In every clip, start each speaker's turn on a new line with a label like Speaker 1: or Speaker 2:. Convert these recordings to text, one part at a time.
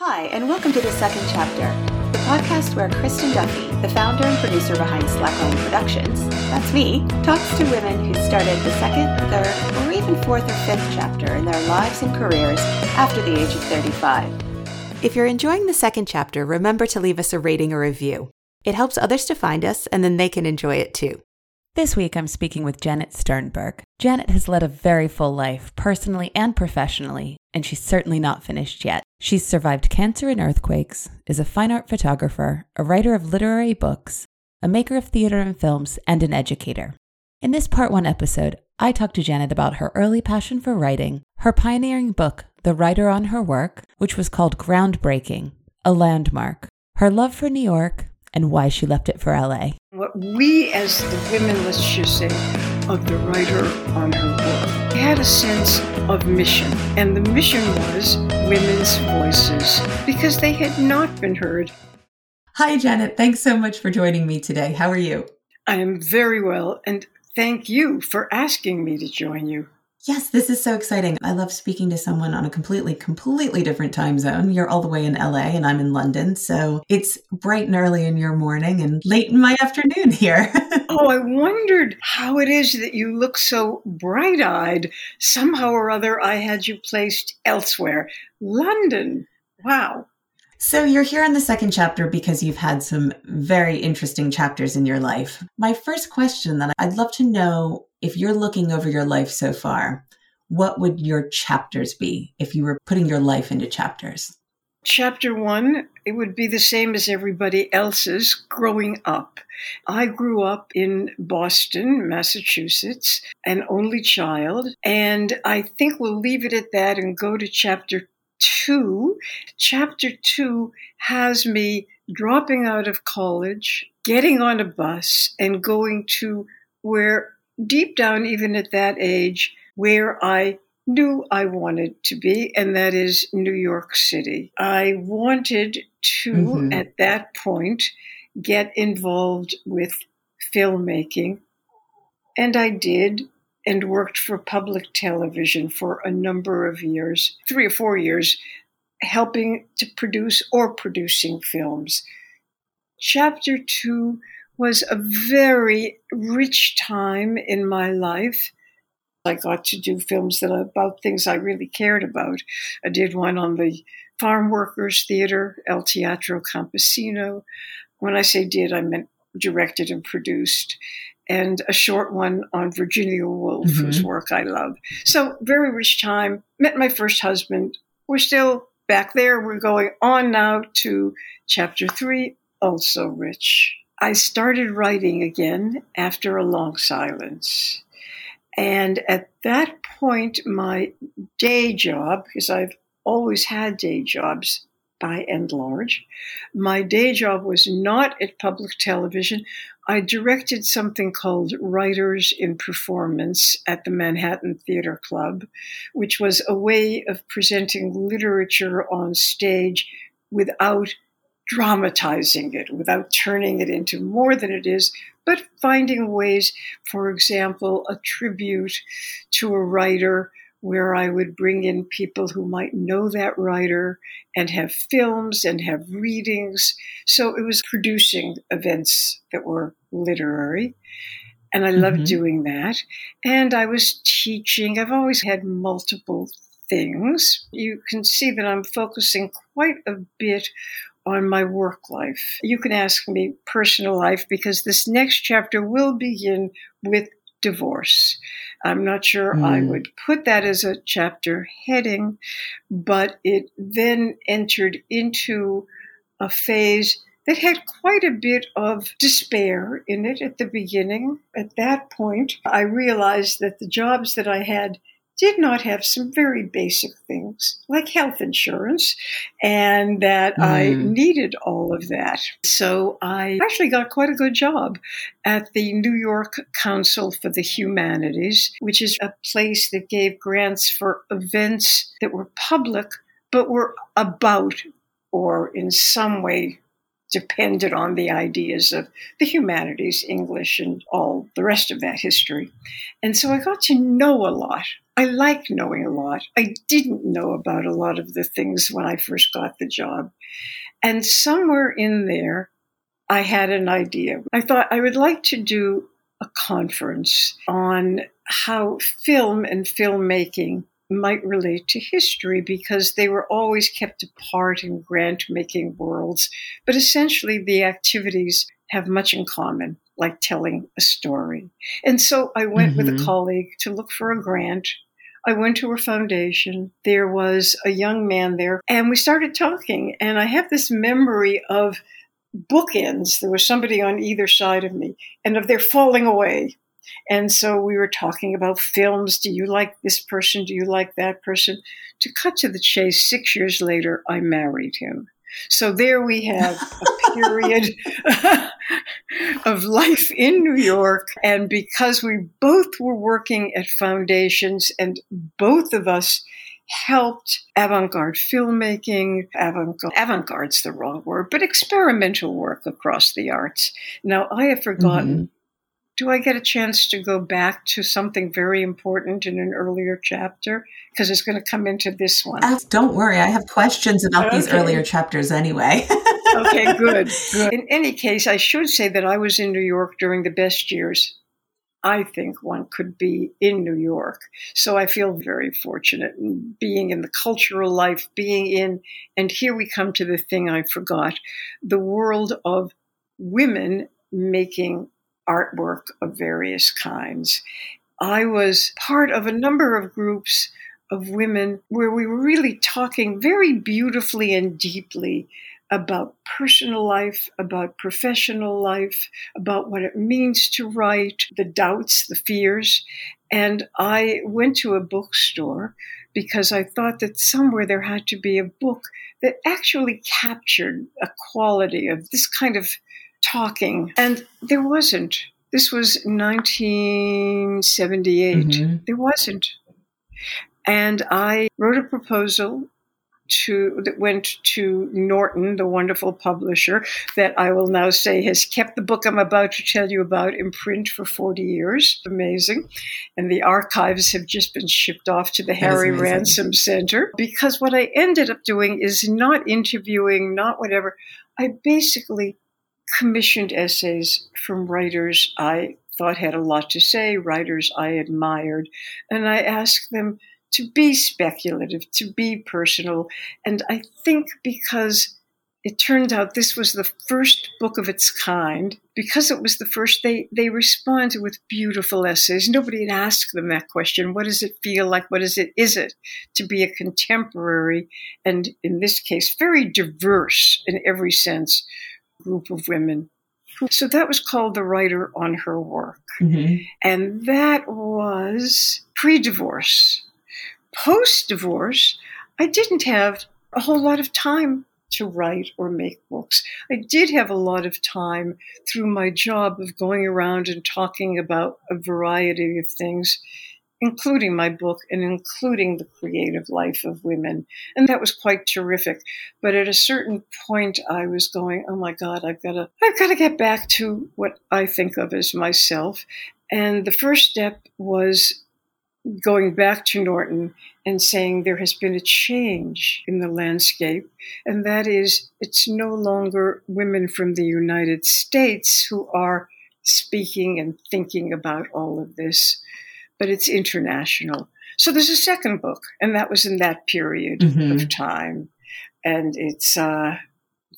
Speaker 1: Hi, and welcome to the second chapter, the podcast where Kristin Duffy, the founder and producer behind Slackline Productions, that's me, talks to women who started the second, third, or even fourth or fifth chapter in their lives and careers after the age of 35. If you're enjoying the second chapter, remember to leave us a rating or review. It helps others to find us, and then they can enjoy it too. This week, I'm speaking with Janet Sternburg. Janet has led a very full life, personally and professionally, and she's certainly not finished yet. She's survived cancer and earthquakes, is a fine art photographer, a writer of literary books, a maker of theater and films, and an educator. In this part one episode, I talked to Janet about her early passion for writing, her pioneering book, The Writer on Her Work, which was called Groundbreaking, a landmark, her love for New York, and why she left it for LA.
Speaker 2: What we, as the women, let's just say, of the writer on her work, had a sense of mission. And the mission was women's voices because they had not been heard.
Speaker 1: Hi, Janet. Thanks so much for joining me today. How are you?
Speaker 2: I am very well. And thank you for asking me to join you.
Speaker 1: Yes, this is so exciting. I love speaking to someone on a completely, completely different time zone. You're all the way in LA and I'm in London. So it's bright and early in your morning and late in my afternoon here.
Speaker 2: oh, I wondered how it is that you look so bright eyed. Somehow or other, I had you placed elsewhere. London. Wow.
Speaker 1: So, you're here in the second chapter because you've had some very interesting chapters in your life. My first question that I'd love to know if you're looking over your life so far, what would your chapters be if you were putting your life into chapters?
Speaker 2: Chapter one, it would be the same as everybody else's growing up. I grew up in Boston, Massachusetts, an only child, and I think we'll leave it at that and go to chapter two. Chapter two has me dropping out of college, getting on a bus, and going to where deep down, even at that age, where I knew I wanted to be, and that is New York City. I wanted to, mm-hmm. at that point, get involved with filmmaking, and I did, and worked for public television for a number of years three or four years, helping to produce or producing films. Chapter two was a very rich time in my life. I got to do films that about things I really cared about. I did one on the farm workers theater, El Teatro Campesino. When I say did, I meant directed and produced. And a short one on Virginia Woolf, mm-hmm. whose work I love. So very rich time. Met my first husband. We're still back there. We're going on now to chapter three, also rich. I started writing again after a long silence. And at that point, my day job, because I've always had day jobs by and large, my day job was not at public television. I directed something called Writers in Performance at the Manhattan Theater Club, which was a way of presenting literature on stage without dramatizing it without turning it into more than it is, but finding ways, for example, a tribute to a writer where I would bring in people who might know that writer and have films and have readings. So it was producing events that were literary. And I loved mm-hmm. doing that. And I was teaching. I've always had multiple things. You can see that I'm focusing quite a bit on my work life. You can ask me personal life because this next chapter will begin with divorce. I'm not sure mm. I hmm. would put that as a chapter heading, but it then entered into a phase that had quite a bit of despair in it at the beginning. At that point, I realized that the jobs that I had did not have some very basic things like health insurance and that mm. I needed all of that. So I actually got quite a good job at the New York Council for the Humanities, which is a place that gave grants for events that were public but were about or in some way depended on the ideas of the humanities, English, and all the rest of that history. And so I got to know a lot. I like knowing a lot. I didn't know about a lot of the things when I first got the job. And somewhere in there, I had an idea. I thought I would like to do a conference on how film and filmmaking might relate to history because they were always kept apart in grant making worlds. But essentially, the activities have much in common, like telling a story. And so I went mm-hmm. with a mm-hmm. colleague to look for a grant. I went to her foundation. There was a young man there, and we started talking. And I have this memory of bookends. There was somebody on either side of me, and of their falling away. And so we were talking about films. Do you like this person? Do you like that person? To cut to the chase, six years later, I married him. So there we have a period of life in New York. And because we both were working at foundations and both of us helped avant-garde filmmaking, avant-garde, avant-garde's the wrong word, but experimental work across the arts. Now I have forgotten mm-hmm do I get a chance to go back to something very important in an earlier chapter? Because it's going to come into this one.
Speaker 1: Don't worry, I have questions about okay. these earlier chapters anyway.
Speaker 2: okay, good, good. In any case, I should say that I was in New York during the best years. I think one could be in New York. So I feel very fortunate in being in the cultural life, being in, and here we come to the thing I forgot the world of women making artwork of various kinds. I was part of a number of groups of women where we were really talking very beautifully and deeply about personal life, about professional life, about what it means to write, the doubts, the fears. And I went to a bookstore because I thought that somewhere there had to be a book that actually captured a quality of this kind of talking. And there wasn't. This was 1978. Mm-hmm. There wasn't. And I wrote a proposal to that went to Norton, the wonderful publisher that I will now say has kept the book I'm about to tell you about in print for 40 years. Amazing. And the archives have just been shipped off to the that Harry Ransom Center because what I ended up doing is not interviewing, not whatever. I basically commissioned essays from writers I thought had a lot to say, writers I admired, and I asked them to be speculative, to be personal. And I think because it turned out this was the first book of its kind, because it was the first, they, they responded with beautiful essays. Nobody had asked them that question. What does it feel like? What is it? Is it to be a contemporary and, in this case, very diverse in every sense group of women. So that was called The Writer on Her Work. Mm-hmm. And that was pre divorce. Post divorce, I didn't have a whole lot of time to write or make books. I did have a lot of time through my job of going around and talking about a variety of things including my book and including the creative life of women. And that was quite terrific. But at a certain point, I was going, oh my God, I've got to, I've got to get back to what I think of as myself. And the first step was going back to Norton and saying there has been a change in the landscape, and that is it's no longer women from the United States who are speaking and thinking about all of this but it's international. So there's a second book, and that was in that period mm-hmm. of time. And it's uh,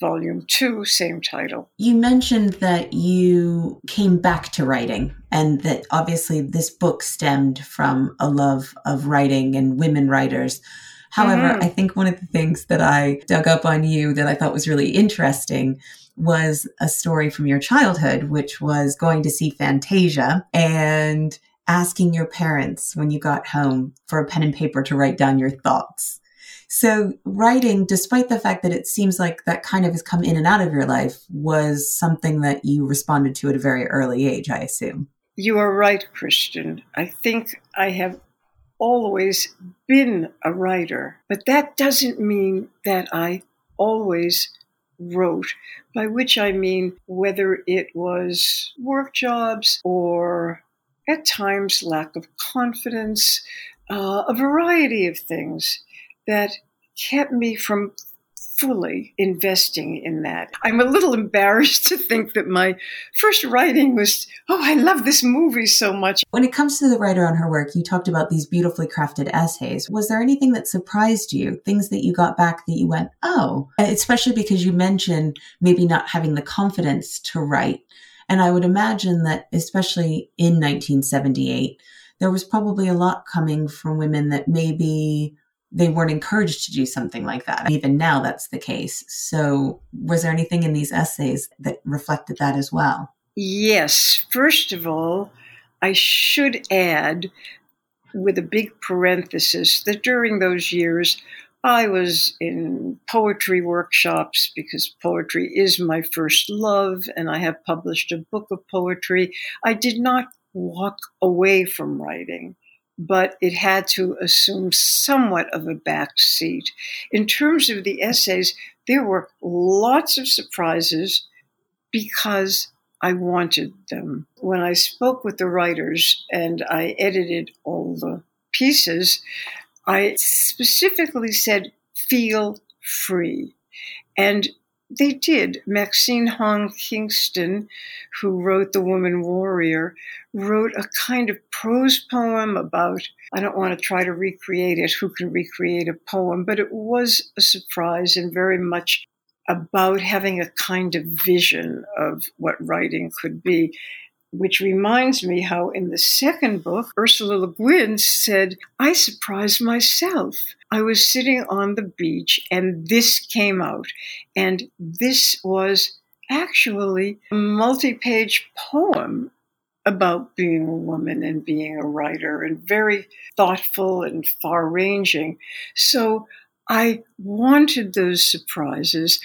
Speaker 2: volume two, same title.
Speaker 1: You mentioned that you came back to writing, and that obviously this book stemmed from a love of writing and women writers. However, mm-hmm. I think one of the things that I dug up on you that I thought was really interesting was a story from your childhood, which was going to see Fantasia and asking your parents when you got home for a pen and paper to write down your thoughts. So writing, despite the fact that it seems like that kind of has come in and out of your life, was something that you responded to at a very early age, I assume.
Speaker 2: You are right, Kristin. I think I have always been a writer, but that doesn't mean that I always wrote, by which I mean whether it was work jobs or at times lack of confidence, uh, a variety of things that kept me from fully investing in that. I'm a little embarrassed to think that my first writing was, oh, I love this movie so much.
Speaker 1: When it comes to the writer on her work, you talked about these beautifully crafted essays. Was there anything that surprised you? Things that you got back that you went, oh, especially because you mentioned maybe not having the confidence to write. And I would imagine that, especially in 1978, there was probably a lot coming from women that maybe they weren't encouraged to do something like that. Even now, that's the case. So, was there anything in these essays that reflected that as well?
Speaker 2: Yes. First of all, I should add, with a big parenthesis, that during those years, I was in poetry workshops because poetry is my first love, and I have published a book of poetry. I did not walk away from writing but it had to assume somewhat of a back seat. In terms of the essays, there were lots of surprises because I wanted them. When I spoke with the writers and I edited all the pieces, I specifically said, feel free. And they did. Maxine Hong Kingston, who wrote The Woman Warrior, wrote a kind of prose poem about, I don't want to try to recreate it, who can recreate a poem, but it was a surprise and very much about having a kind of vision of what writing could be. Which reminds me how in the second book, Ursula Le Guin said, I surprised myself. I was sitting on the beach and this came out. And this was actually a multi page poem about being a woman and being a writer and very thoughtful and far ranging. So I wanted those surprises.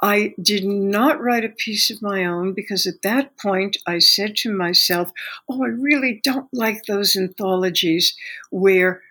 Speaker 2: I did not write a piece of my own because at that point I said to myself, Oh, I really don't like those anthologies where,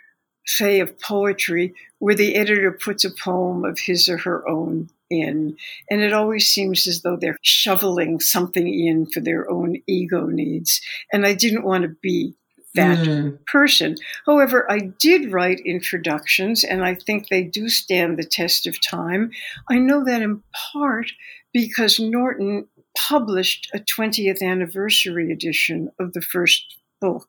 Speaker 2: say, of poetry, where the editor puts a poem of his or her own in. And it always seems as though they're shoveling something in for their own ego needs. And I didn't want to be that mm. person. However, I did write introductions, and I think they do stand the test of time. I know that in part because Norton published a 20th anniversary edition of the first book.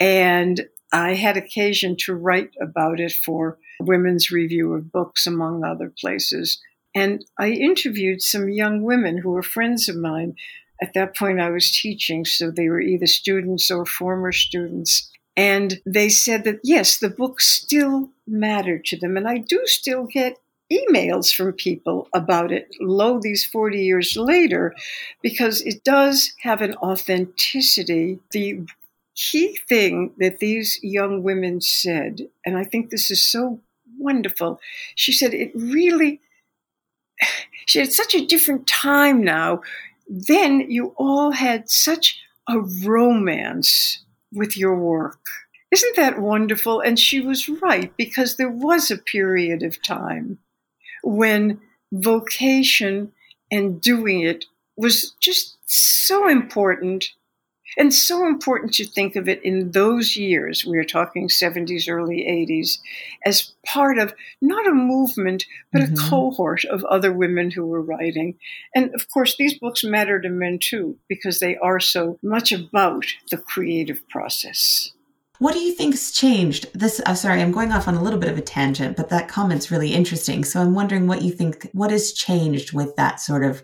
Speaker 2: And I had occasion to write about it for Women's Review of Books, among other places. And I interviewed some young women who were friends of mine at that point, I was teaching, so they were either students or former students. And they said that, yes, the book still mattered to them. And I do still get emails from people about it, lo, these 40 years later, because it does have an authenticity. The key thing that these young women said, and I think this is so wonderful, she said, it really, she had such a different time now then you all had such a romance with your work. Isn't that wonderful? And she was right because there was a period of time when vocation and doing it was just so important and so important to think of it in those years, we are talking 70s, early 80s, as part of not a movement, but mm-hmm. a cohort of other women who were writing. And of course, these books matter to men too, because they are so much about the creative process.
Speaker 1: What do you think's changed? This, I'm sorry, I'm going off on a little bit of a tangent, but that comment's really interesting. So I'm wondering what you think, what has changed with that sort of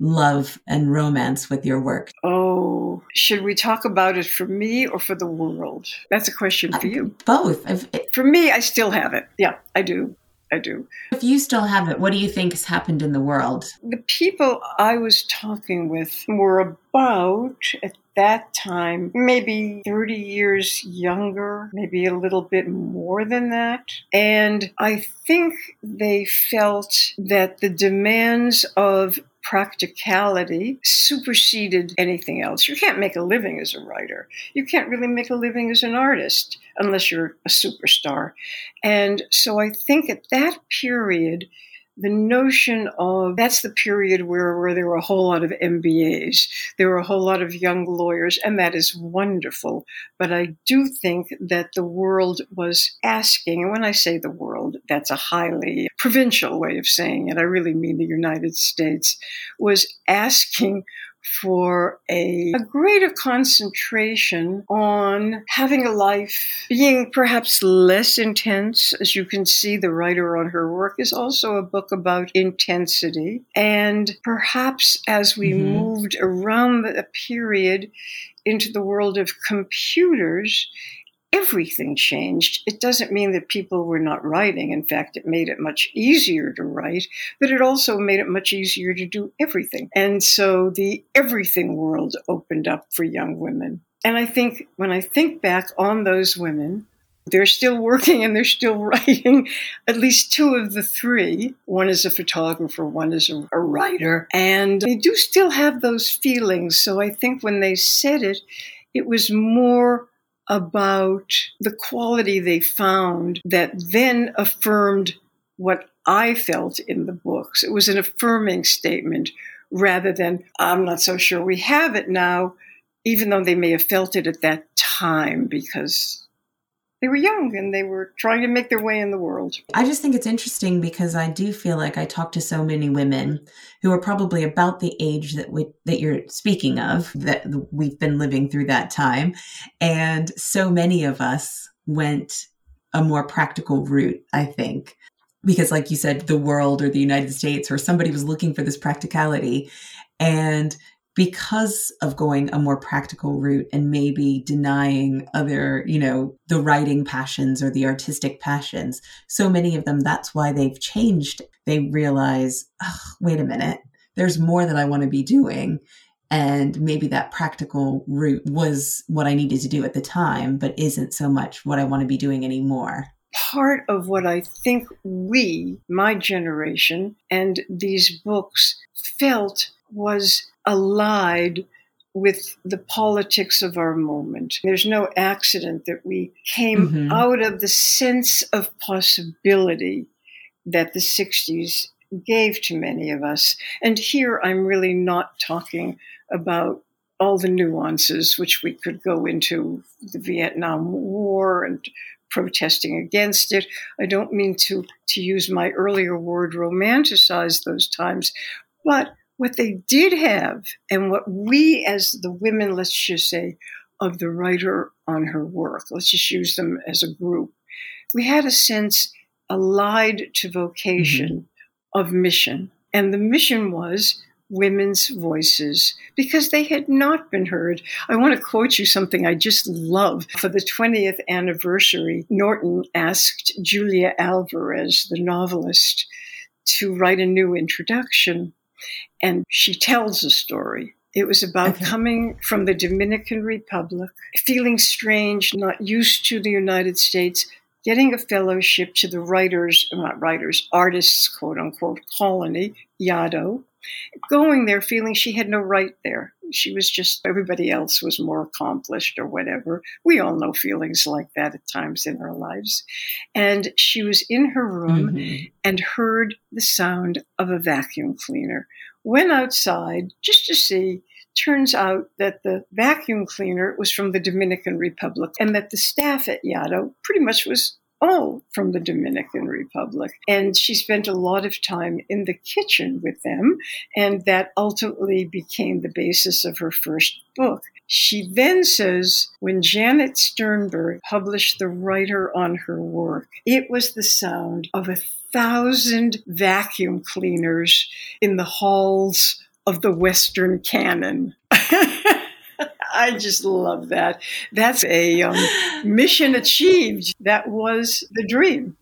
Speaker 1: love and romance with your work?
Speaker 2: Oh, should we talk about it for me or for the world? That's a question for uh, you.
Speaker 1: Both.
Speaker 2: for me, I still have it. Yeah, I do. I do.
Speaker 1: If you still have it, what do you think has happened in the world?
Speaker 2: The people I was talking with were about, at that time, maybe 30 years younger, maybe a little bit more than that. And I think they felt that the demands of practicality superseded anything else. You can't make a living as a writer. You can't really make a living as an artist unless you're a superstar. And so I think at that period, the notion of that's the period where, where there were a whole lot of MBAs, there were a whole lot of young lawyers, and that is wonderful. But I do think that the world was asking, and when I say the world, that's a highly provincial way of saying it, I really mean the United States, was asking for a, a, greater concentration on having a life being perhaps less intense. As you can see, the writer on her work is also a book about intensity. And perhaps as we mm-hmm. moved around the period into the world of computers, everything changed. It doesn't mean that people were not writing. In fact, it made it much easier to write, but it also made it much easier to do everything. And so the everything world opened up for young women. And I think when I think back on those women, they're still working and they're still writing. At least two of the three. One is a photographer, one is a, a writer. And they do still have those feelings. So I think when they said it, it was more about the quality they found that then affirmed what I felt in the books. It was an affirming statement rather than, I'm not so sure we have it now, even though they may have felt it at that time because they were young and they were trying to make their way in the world.
Speaker 1: I just think it's interesting because I do feel like I talk to so many women who are probably about the age that we that you're speaking of that we've been living through that time and so many of us went a more practical route, I think. Because like you said the world or the United States or somebody was looking for this practicality and because of going a more practical route and maybe denying other, you know, the writing passions or the artistic passions. So many of them, that's why they've changed. They realize, wait a minute, there's more that I want to be doing. And maybe that practical route was what I needed to do at the time, but isn't so much what I want to be doing anymore
Speaker 2: part of what I think we, my generation, and these books felt was allied with the politics of our moment. There's no accident that we came mm-hmm. out of the sense of possibility that the 60s gave to many of us. And here I'm really not talking about all the nuances which we could go into the Vietnam War and protesting against it. I don't mean to, to use my earlier word romanticize those times, but what they did have and what we as the women, let's just say, of the writer on her work, let's just use them as a group, we had a sense allied to vocation mm-hmm. of mission. And the mission was women's voices because they had not been heard. I want to quote you something I just love. For the 20th anniversary, Norton asked Julia Alvarez, the novelist, to write a new introduction and she tells a story. It was about okay. coming from the Dominican Republic, feeling strange, not used to the United States, getting a fellowship to the writers, not writers, artists, quote unquote, colony, Yaddo, going there feeling she had no right there. She was just, everybody else was more accomplished or whatever. We all know feelings like that at times in our lives. And she was in her room mm-hmm. and heard the sound of a vacuum cleaner. Went outside just to see turns out that the vacuum cleaner was from the Dominican Republic and that the staff at Yaddo pretty much was all from the Dominican Republic. And she spent a lot of time in the kitchen with them, and that ultimately became the basis of her first book. She then says when Janet Sternburg published The Writer on her work, it was the sound of a thousand vacuum cleaners in the halls of the Western canon. I just love that. That's a um, mission achieved. That was the dream.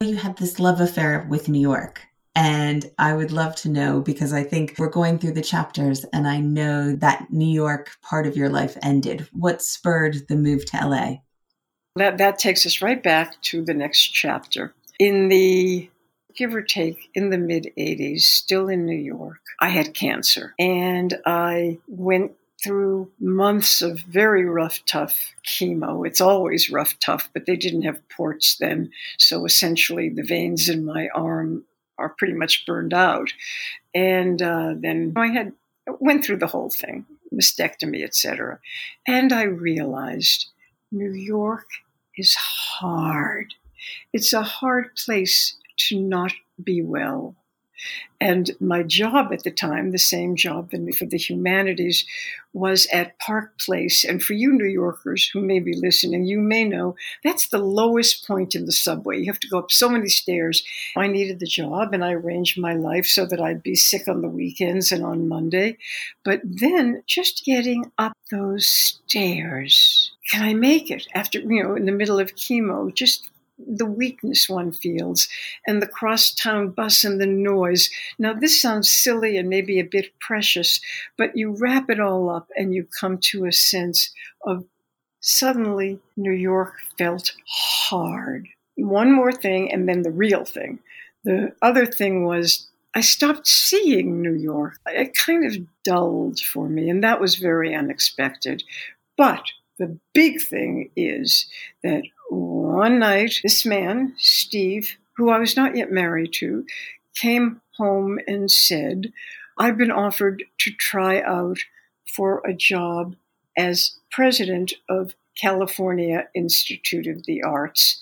Speaker 1: You had this love affair with New York. And I would love to know because I think we're going through the chapters and I know that New York part of your life ended. What spurred the move to LA?
Speaker 2: That, that takes us right back to the next chapter. In the give or take in the mid 80s, still in New York, I had cancer and I went through months of very rough, tough chemo. It's always rough, tough, but they didn't have ports then. So essentially, the veins in my arm are pretty much burned out. And uh, then I had went through the whole thing, mastectomy, etc. And I realized New York is hard. It's a hard place to not be well. And my job at the time, the same job for the humanities, was at Park Place. And for you New Yorkers who may be listening, you may know that's the lowest point in the subway. You have to go up so many stairs. I needed the job and I arranged my life so that I'd be sick on the weekends and on Monday. But then just getting up those stairs, can I make it after, you know, in the middle of chemo? Just the weakness one feels and the crosstown bus and the noise. Now, this sounds silly and maybe a bit precious, but you wrap it all up and you come to a sense of suddenly New York felt hard. One more thing, and then the real thing. The other thing was I stopped seeing New York. It kind of dulled for me, and that was very unexpected. But the big thing is that one night, this man, Steve, who I was not yet married to, came home and said, I've been offered to try out for a job as president of California Institute of the Arts,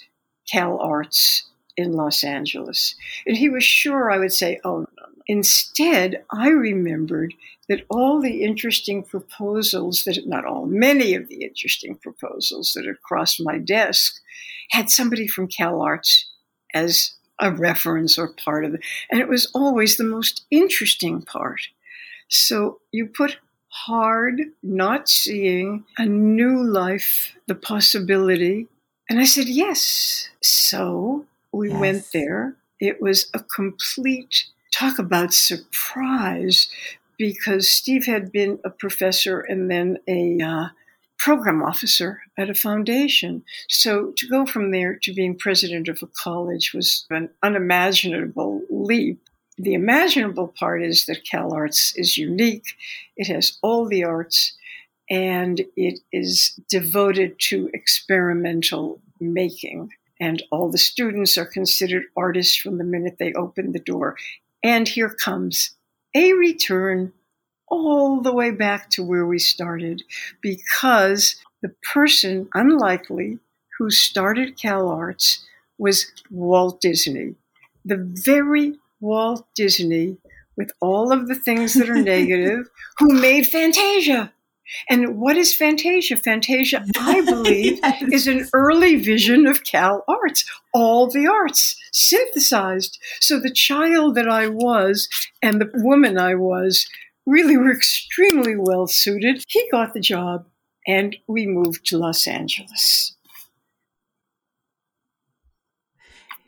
Speaker 2: Cal Arts in Los Angeles. And he was sure I would say, oh, no. Instead, I remembered that all the interesting proposals that, not all, many of the interesting proposals that had crossed my desk had somebody from Cal Arts as a reference or part of it. And it was always the most interesting part. So you put hard, not seeing a new life, the possibility. And I said, yes. So we yes. went there. It was a complete talk about surprise because Steve had been a professor and then a uh, program officer at a foundation. So to go from there to being president of a college was an unimaginable leap. The imaginable part is that Cal Arts is unique. It has all the arts and it is devoted to experimental making. And all the students are considered artists from the minute they open the door. And here comes a return all the way back to where we started because the person, unlikely, who started Cal Arts was Walt Disney. The very Walt Disney, with all of the things that are negative, who made Fantasia. And what is Fantasia? Fantasia, I believe, yes. is an early vision of Cal Arts, all the arts synthesized. So the child that I was and the woman I was really were extremely well suited. He got the job and we moved to Los Angeles.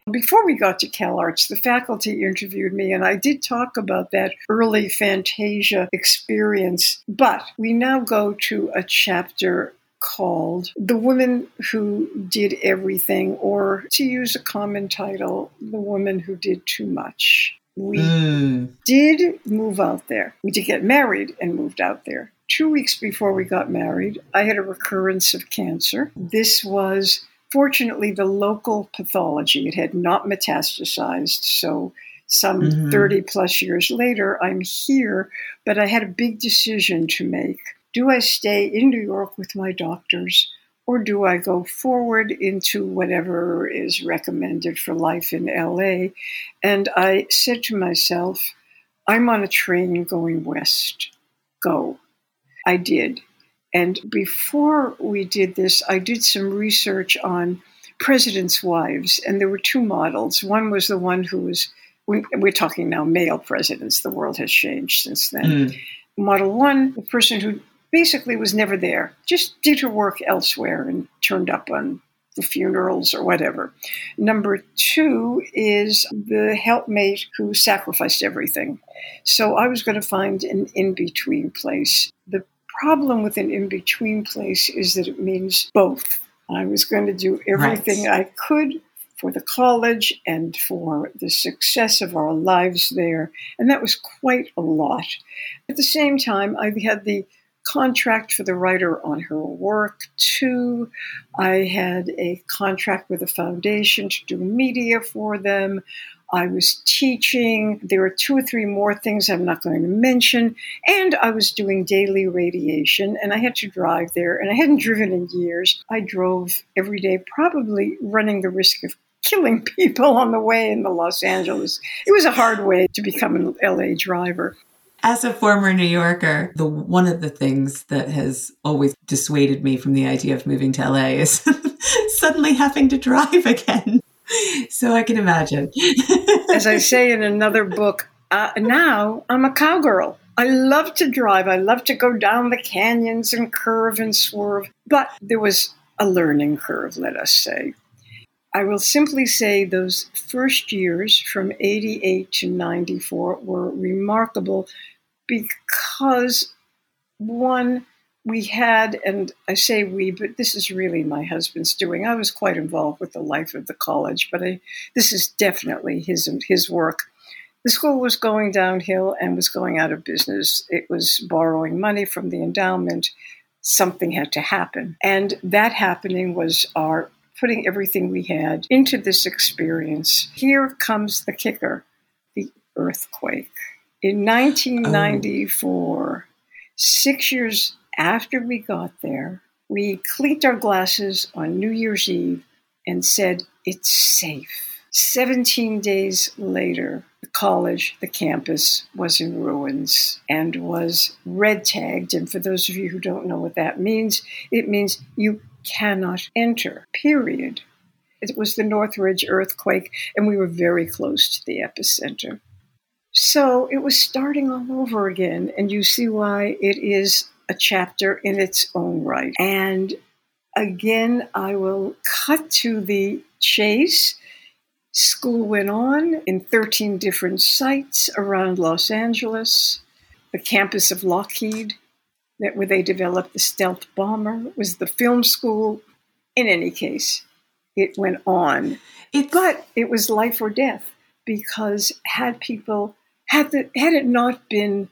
Speaker 2: Before we got to Cal Arts, the faculty interviewed me, and I did talk about that early Fantasia experience. But we now go to a chapter called The Woman Who Did Everything, or to use a common title, The Woman Who Did Too Much. We mm. did move out there. We did get married and moved out there. Two weeks before we got married, I had a recurrence of cancer. This was fortunately the local pathology. It had not metastasized. So, some mm-hmm. 30 plus years later, I'm here, but I had a big decision to make. Do I stay in New York with my doctors? or do I go forward into whatever is recommended for life in LA? And I said to myself, I'm on a train going west. Go. I did. And before we did this, I did some research on presidents' wives, and there were two models. One was the one who was, we're talking now male presidents, the world has changed since then. Mm. Model one, the person who basically was never there, just did her work elsewhere and turned up on the funerals or whatever. Number two is the helpmate who sacrificed everything. So I was going to find an in between place. The problem with an in between place is that it means both. I was going to do everything right. I could for the college and for the success of our lives there. And that was quite a lot. At the same time, I had the contract for the writer on her work. too. I had a contract with a foundation to do media for them. I was teaching. There were two or three more things I'm not going to mention. And I was doing daily radiation and I had to drive there. And I hadn't driven in years. I drove every day, probably running the risk of killing people on the way in the Los Angeles. It was a hard way to become an LA driver.
Speaker 1: As a former New Yorker, the one of the things that has always dissuaded me from the idea of moving to LA is suddenly having to drive again. So I can imagine.
Speaker 2: As I say in another book, uh, now I'm a cowgirl. I love to drive. I love to go down the canyons and curve and swerve. But there was a learning curve, let us say. I will simply say those first years from 88 to 94 were remarkable because one, we had, and I say we, but this is really my husband's doing. I was quite involved with the life of the college, but I, this is definitely his his work. The school was going downhill and was going out of business. It was borrowing money from the endowment. Something had to happen, and that happening was our putting everything we had into this experience. Here comes the kicker: the earthquake in 1994. Oh. Six years after we got there, we clinked our glasses on New Year's Eve and said, It's safe. 17 days later, the college, the campus, was in ruins and was red tagged. And for those of you who don't know what that means, it means you cannot enter, period. It was the Northridge earthquake, and we were very close to the epicenter. So it was starting all over again, and you see why it is a chapter in its own right. And again, I will cut to the chase. School went on in 13 different sites around Los Angeles. The campus of Lockheed, that where they developed the stealth bomber, was the film school. In any case, it went on. It, but it was life or death because had people had the, had it not been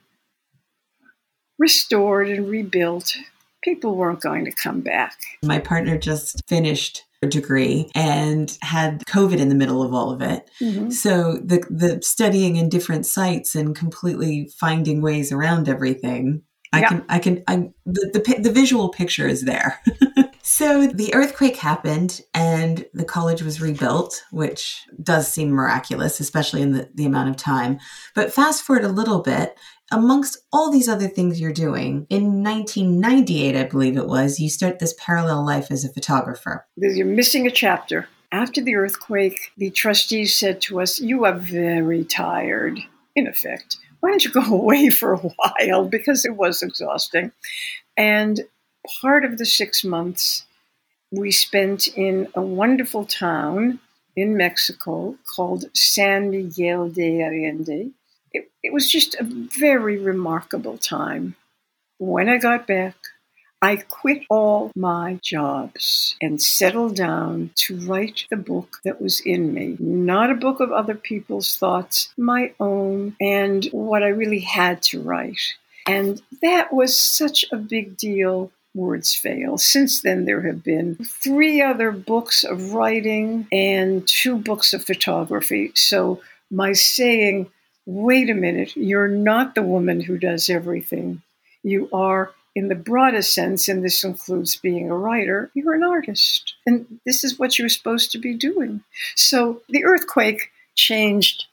Speaker 2: restored and rebuilt, people weren't going to come back.
Speaker 1: My partner just finished a degree and had COVID in the middle of all of it. Mm-hmm. So the the studying in different sites and completely finding ways around everything. I yeah. can I can I the, the the visual picture is there. so the earthquake happened and the college was rebuilt, which does seem miraculous, especially in the, the amount of time. But fast forward a little bit, amongst all these other things you're doing, in 1998, I believe it was, you start this parallel life as a photographer.
Speaker 2: You're missing a chapter. After the earthquake, the trustees said to us, You are very tired, in effect. Why don't you go away for a while? Because it was exhausting. And part of the six months we spent in a wonderful town in Mexico called San Miguel de Allende it, it was just a very remarkable time. When I got back, I quit all my jobs and settled down to write the book that was in me. Not a book of other people's thoughts, my own, and what I really had to write. And that was such a big deal. Words fail. Since then, there have been three other books of writing and two books of photography. So, my saying, wait a minute, you're not the woman who does everything. You are, in the broadest sense, and this includes being a writer, you're an artist. And this is what you're supposed to be doing. So the earthquake changed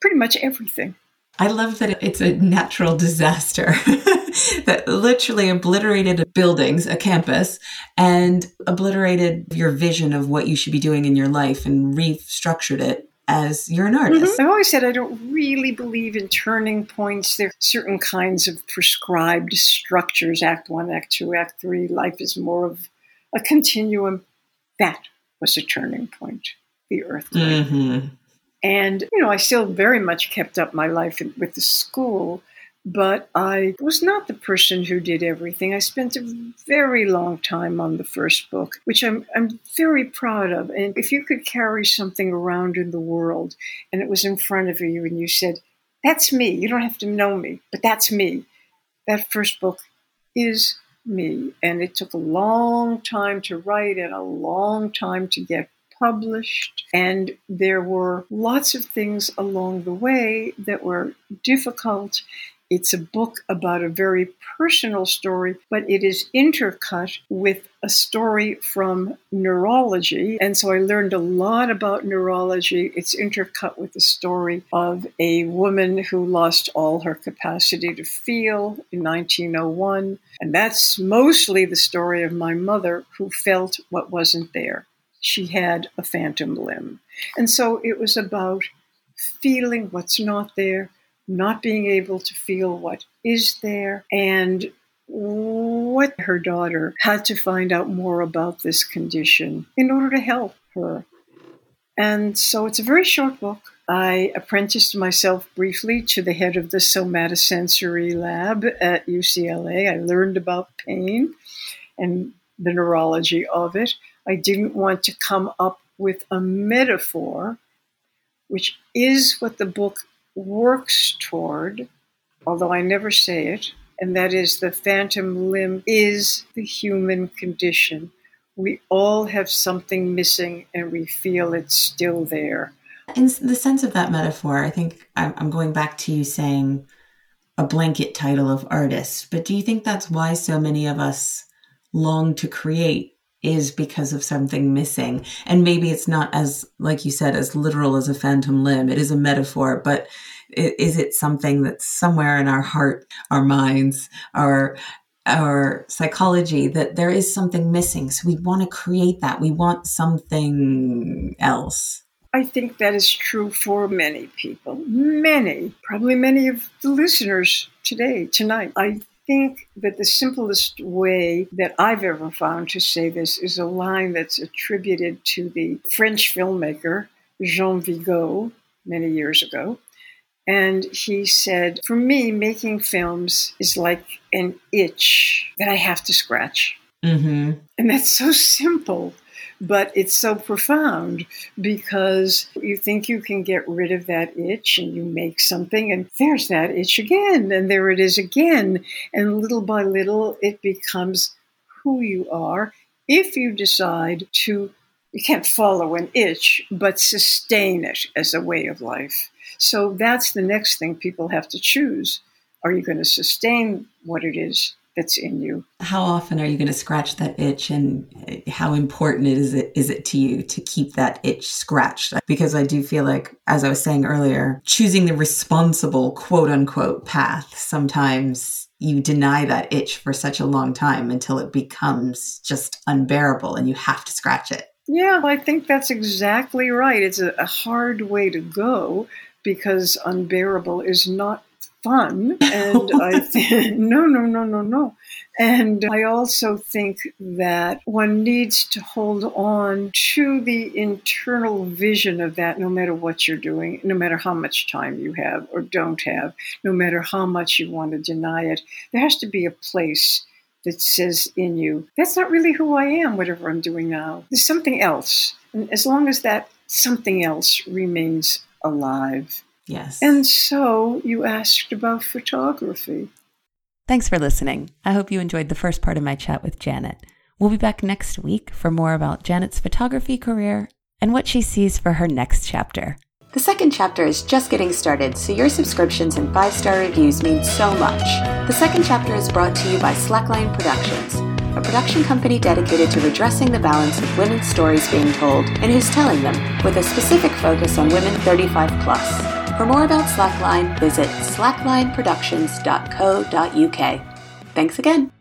Speaker 2: pretty much everything.
Speaker 1: I love that it's a natural disaster that literally obliterated buildings, a campus, and obliterated your vision of what you should be doing in your life and restructured it as you're an artist.
Speaker 2: Mm-hmm. I've always said I don't really believe in turning points. There are certain kinds of prescribed structures Act One, Act Two, Act Three. Life is more of a continuum. That was a turning point, the earthquake. Mm-hmm. And, you know, I still very much kept up my life with the school but I was not the person who did everything. I spent a very long time on the first book, which I'm, I'm very proud of. And if you could carry something around in the world and it was in front of you and you said, That's me, you don't have to know me, but that's me, that first book is me. And it took a long time to write and a long time to get published. And there were lots of things along the way that were difficult it's a book about a very personal story, but it is intercut with a story from neurology. And so I learned a lot about neurology. It's intercut with the story of a woman who lost all her capacity to feel in 1901. And that's mostly the story of my mother who felt what wasn't there. She had a phantom limb. And so it was about feeling what's not there not being able to feel what is there, and what her daughter had to find out more about this condition in order to help her. And so it's a very short book. I apprenticed myself briefly to the head of the somatosensory lab at UCLA. I learned about pain and the neurology of it. I didn't want to come up with a metaphor, which is what the book works toward, although I never say it, and that is the phantom limb is the human condition. We all have something missing and we feel it's still there.
Speaker 1: In the sense of that metaphor, I think I'm going back to you saying a blanket title of artist, but do you think that's why so many of us long to create is because of something missing. And maybe it's not as, like you said, as literal as a phantom limb. It is a metaphor, but is it something that's somewhere in our heart, our minds, our our psychology that there is something missing. So we want to create that. We want something else.
Speaker 2: I think that is true for many people. Many, probably many of the listeners today, tonight. I think that the simplest way that I've ever found to say this is a line that's attributed to the French filmmaker Jean Vigo many years ago. And he said, For me, making films is like an itch that I have to scratch. Mm-hmm. And that's so simple but it's so profound because you think you can get rid of that itch and you make something and there's that itch again and there it is again. And little by little it becomes who you are if you decide to you can't follow an itch but sustain it as a way of life. So that's the next thing people have to choose. Are you going to sustain what it is that's in you.
Speaker 1: How often are you going to scratch that itch and uh, how important is it is it to you to keep that itch scratched? Because I do feel like as I was saying earlier, choosing the responsible quote unquote path sometimes you deny that itch for such a long time until it becomes just unbearable and you have to scratch it.
Speaker 2: Yeah, I think that's exactly right. It's a, a hard way to go because unbearable is not fun. And I think, no, no, no, no, no. And I also think that one needs to hold on to the internal vision of that no matter what you're doing, no matter how much time you have or don't have, no matter how much you want to deny it. There has to be a place that says in you, that's not really who I am, whatever I'm doing now. There's something else. And as long as that something else remains alive,
Speaker 1: Yes.
Speaker 2: And so you asked about photography.
Speaker 3: Thanks for listening. I hope you enjoyed the first part of my chat with Janet. We'll be back next week for more about Janet's photography career and what she sees for her next chapter. The second chapter is just getting started, so your subscriptions and five star reviews mean so much. The second chapter is brought to you by Slackline Productions, a production company dedicated to redressing the balance of women's stories being told and who's telling them, with a specific focus on women 35 plus. For more about Slackline, visit slacklineproductions.co.uk. Thanks again.